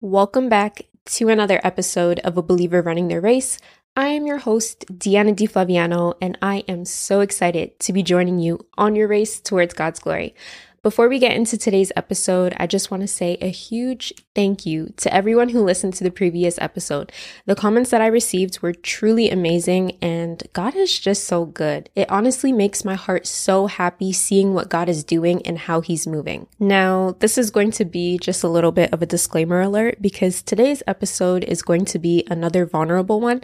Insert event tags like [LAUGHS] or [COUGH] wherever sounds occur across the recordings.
Welcome back to another episode of A Believer Running Their Race. I am your host, Deanna Di Flaviano, and I am so excited to be joining you on your race towards God's glory. Before we get into today's episode, I just want to say a huge thank you to everyone who listened to the previous episode. The comments that I received were truly amazing, and God is just so good. It honestly makes my heart so happy seeing what God is doing and how He's moving. Now, this is going to be just a little bit of a disclaimer alert because today's episode is going to be another vulnerable one.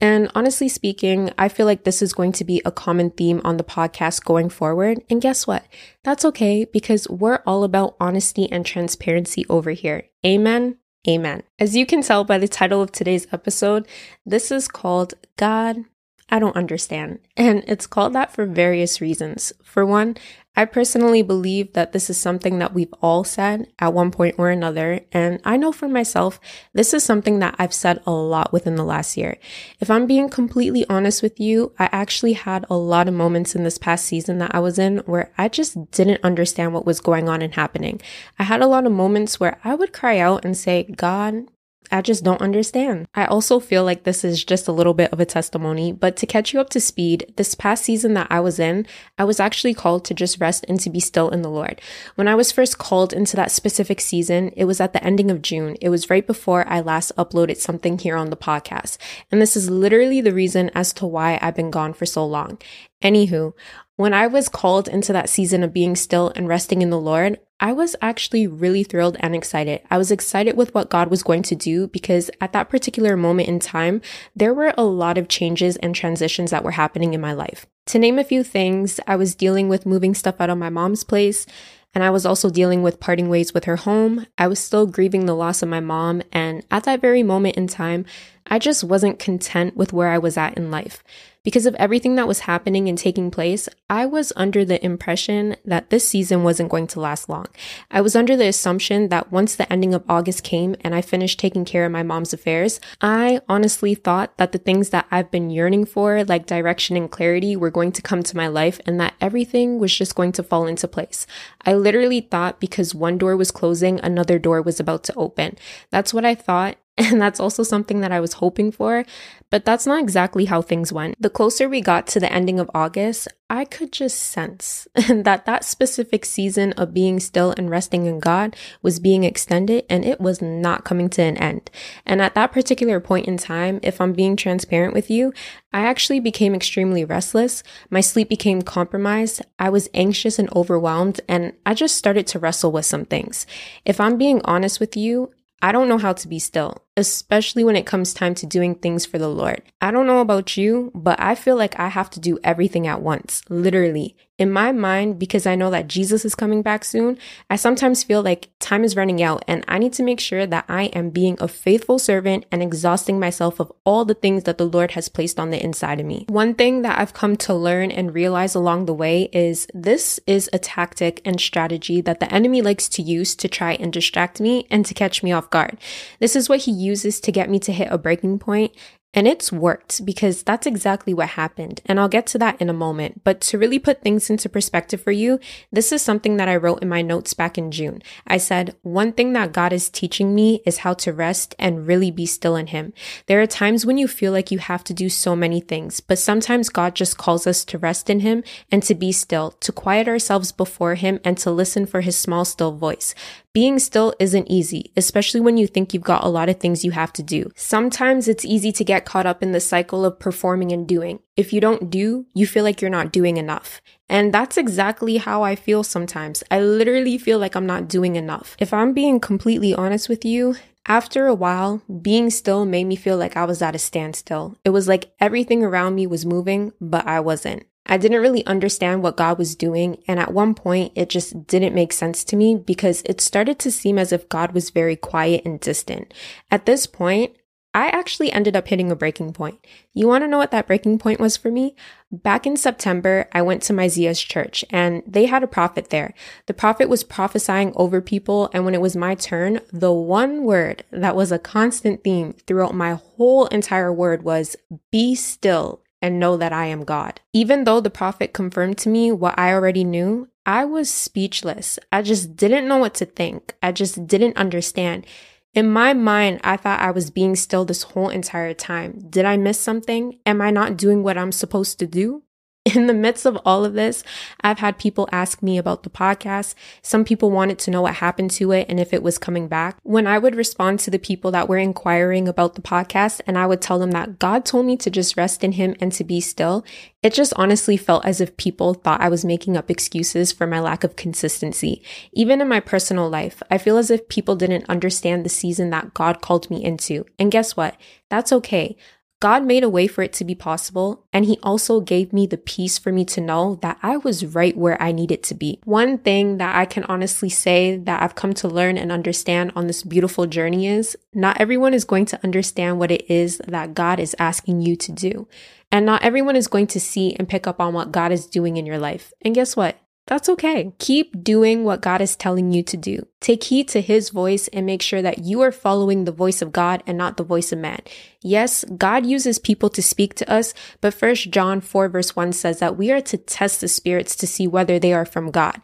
And honestly speaking, I feel like this is going to be a common theme on the podcast going forward. And guess what? That's okay because we're all about honesty and transparency over here. Amen. Amen. As you can tell by the title of today's episode, this is called God, I don't understand. And it's called that for various reasons. For one, I personally believe that this is something that we've all said at one point or another. And I know for myself, this is something that I've said a lot within the last year. If I'm being completely honest with you, I actually had a lot of moments in this past season that I was in where I just didn't understand what was going on and happening. I had a lot of moments where I would cry out and say, God, I just don't understand. I also feel like this is just a little bit of a testimony, but to catch you up to speed, this past season that I was in, I was actually called to just rest and to be still in the Lord. When I was first called into that specific season, it was at the ending of June. It was right before I last uploaded something here on the podcast. And this is literally the reason as to why I've been gone for so long. Anywho, when I was called into that season of being still and resting in the Lord, I was actually really thrilled and excited. I was excited with what God was going to do because at that particular moment in time, there were a lot of changes and transitions that were happening in my life. To name a few things, I was dealing with moving stuff out of my mom's place. And I was also dealing with parting ways with her home. I was still grieving the loss of my mom. And at that very moment in time, I just wasn't content with where I was at in life. Because of everything that was happening and taking place, I was under the impression that this season wasn't going to last long. I was under the assumption that once the ending of August came and I finished taking care of my mom's affairs, I honestly thought that the things that I've been yearning for, like direction and clarity, were going to come to my life and that everything was just going to fall into place. I literally thought because one door was closing, another door was about to open. That's what I thought. And that's also something that I was hoping for, but that's not exactly how things went. The closer we got to the ending of August, I could just sense [LAUGHS] that that specific season of being still and resting in God was being extended and it was not coming to an end. And at that particular point in time, if I'm being transparent with you, I actually became extremely restless. My sleep became compromised. I was anxious and overwhelmed and I just started to wrestle with some things. If I'm being honest with you, I don't know how to be still especially when it comes time to doing things for the Lord. I don't know about you, but I feel like I have to do everything at once, literally. In my mind, because I know that Jesus is coming back soon, I sometimes feel like time is running out and I need to make sure that I am being a faithful servant and exhausting myself of all the things that the Lord has placed on the inside of me. One thing that I've come to learn and realize along the way is this is a tactic and strategy that the enemy likes to use to try and distract me and to catch me off guard. This is what he uses to get me to hit a breaking point and it's worked because that's exactly what happened. And I'll get to that in a moment. But to really put things into perspective for you, this is something that I wrote in my notes back in June. I said, one thing that God is teaching me is how to rest and really be still in Him. There are times when you feel like you have to do so many things, but sometimes God just calls us to rest in Him and to be still, to quiet ourselves before Him and to listen for His small, still voice. Being still isn't easy, especially when you think you've got a lot of things you have to do. Sometimes it's easy to get caught up in the cycle of performing and doing. If you don't do, you feel like you're not doing enough. And that's exactly how I feel sometimes. I literally feel like I'm not doing enough. If I'm being completely honest with you, after a while, being still made me feel like I was at a standstill. It was like everything around me was moving, but I wasn't. I didn't really understand what God was doing. And at one point, it just didn't make sense to me because it started to seem as if God was very quiet and distant. At this point, I actually ended up hitting a breaking point. You want to know what that breaking point was for me? Back in September, I went to my Zia's church and they had a prophet there. The prophet was prophesying over people. And when it was my turn, the one word that was a constant theme throughout my whole entire word was be still and know that I am God. Even though the prophet confirmed to me what I already knew, I was speechless. I just didn't know what to think. I just didn't understand. In my mind, I thought I was being still this whole entire time. Did I miss something? Am I not doing what I'm supposed to do? [LAUGHS] in the midst of all of this, I've had people ask me about the podcast. Some people wanted to know what happened to it and if it was coming back. When I would respond to the people that were inquiring about the podcast and I would tell them that God told me to just rest in Him and to be still, it just honestly felt as if people thought I was making up excuses for my lack of consistency. Even in my personal life, I feel as if people didn't understand the season that God called me into. And guess what? That's okay. God made a way for it to be possible, and He also gave me the peace for me to know that I was right where I needed to be. One thing that I can honestly say that I've come to learn and understand on this beautiful journey is not everyone is going to understand what it is that God is asking you to do. And not everyone is going to see and pick up on what God is doing in your life. And guess what? That's okay. Keep doing what God is telling you to do. Take heed to his voice and make sure that you are following the voice of God and not the voice of man. Yes, God uses people to speak to us, but first John 4 verse 1 says that we are to test the spirits to see whether they are from God.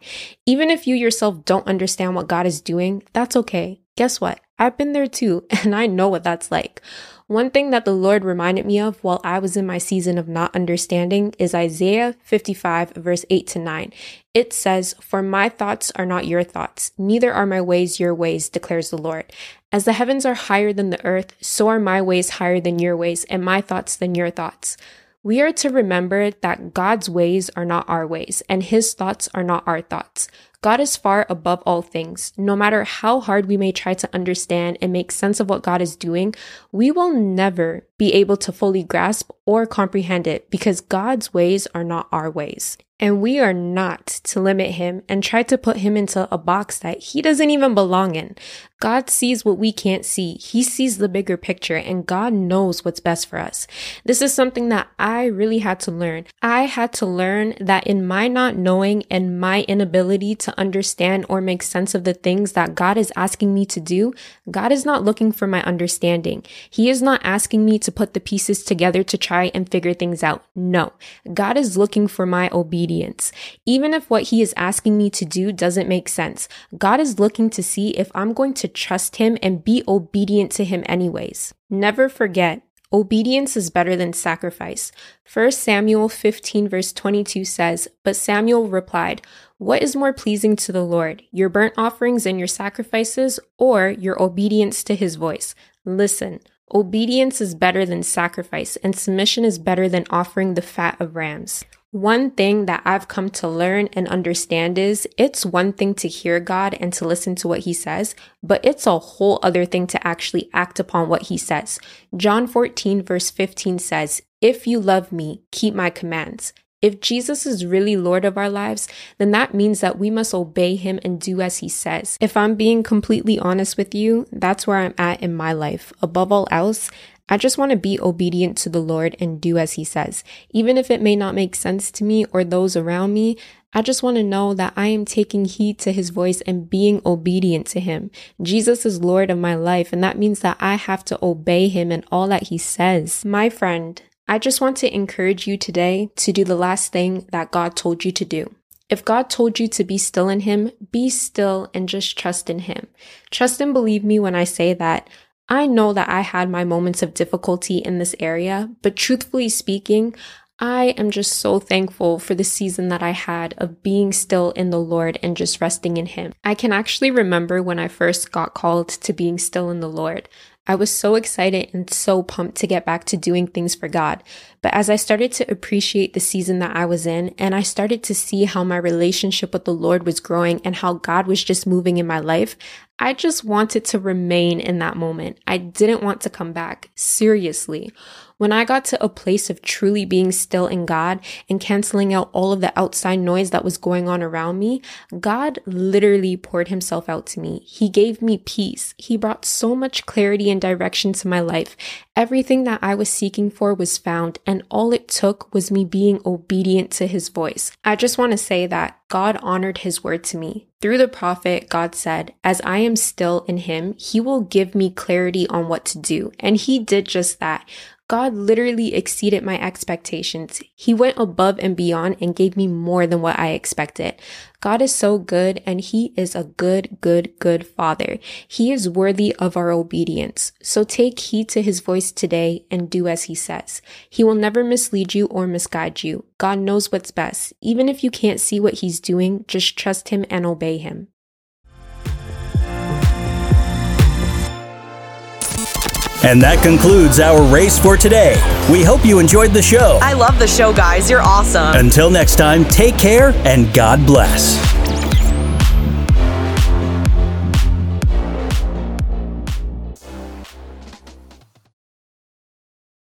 Even if you yourself don't understand what God is doing, that's okay. Guess what? I've been there too, [LAUGHS] and I know what that's like. One thing that the Lord reminded me of while I was in my season of not understanding is Isaiah 55 verse 8 to 9. It says, For my thoughts are not your thoughts, neither are my ways your ways, declares the Lord. As the heavens are higher than the earth, so are my ways higher than your ways, and my thoughts than your thoughts. We are to remember that God's ways are not our ways, and his thoughts are not our thoughts. God is far above all things. No matter how hard we may try to understand and make sense of what God is doing, we will never be able to fully grasp or comprehend it because God's ways are not our ways. And we are not to limit him and try to put him into a box that he doesn't even belong in. God sees what we can't see. He sees the bigger picture and God knows what's best for us. This is something that I really had to learn. I had to learn that in my not knowing and my inability to understand or make sense of the things that God is asking me to do, God is not looking for my understanding. He is not asking me to put the pieces together to try and figure things out. No, God is looking for my obedience. Even if what he is asking me to do doesn't make sense, God is looking to see if I'm going to trust him and be obedient to him anyways. Never forget Obedience is better than sacrifice. 1 Samuel 15 verse 22 says, But Samuel replied, What is more pleasing to the Lord, your burnt offerings and your sacrifices, or your obedience to his voice? Listen, Obedience is better than sacrifice, and submission is better than offering the fat of rams. One thing that I've come to learn and understand is it's one thing to hear God and to listen to what he says, but it's a whole other thing to actually act upon what he says. John 14 verse 15 says, If you love me, keep my commands. If Jesus is really Lord of our lives, then that means that we must obey him and do as he says. If I'm being completely honest with you, that's where I'm at in my life. Above all else, I just want to be obedient to the Lord and do as he says. Even if it may not make sense to me or those around me, I just want to know that I am taking heed to his voice and being obedient to him. Jesus is Lord of my life, and that means that I have to obey him in all that he says. My friend, I just want to encourage you today to do the last thing that God told you to do. If God told you to be still in Him, be still and just trust in Him. Trust and believe me when I say that I know that I had my moments of difficulty in this area, but truthfully speaking, I am just so thankful for the season that I had of being still in the Lord and just resting in Him. I can actually remember when I first got called to being still in the Lord. I was so excited and so pumped to get back to doing things for God. But as I started to appreciate the season that I was in and I started to see how my relationship with the Lord was growing and how God was just moving in my life, I just wanted to remain in that moment. I didn't want to come back. Seriously. When I got to a place of truly being still in God and canceling out all of the outside noise that was going on around me, God literally poured himself out to me. He gave me peace. He brought so much clarity and direction to my life. Everything that I was seeking for was found, and all it took was me being obedient to his voice. I just want to say that God honored his word to me. Through the prophet, God said, As I am still in him, he will give me clarity on what to do. And he did just that. God literally exceeded my expectations. He went above and beyond and gave me more than what I expected. God is so good and he is a good, good, good father. He is worthy of our obedience. So take heed to his voice today and do as he says. He will never mislead you or misguide you. God knows what's best. Even if you can't see what he's doing, just trust him and obey him. And that concludes our race for today. We hope you enjoyed the show. I love the show, guys. You're awesome. Until next time, take care and God bless.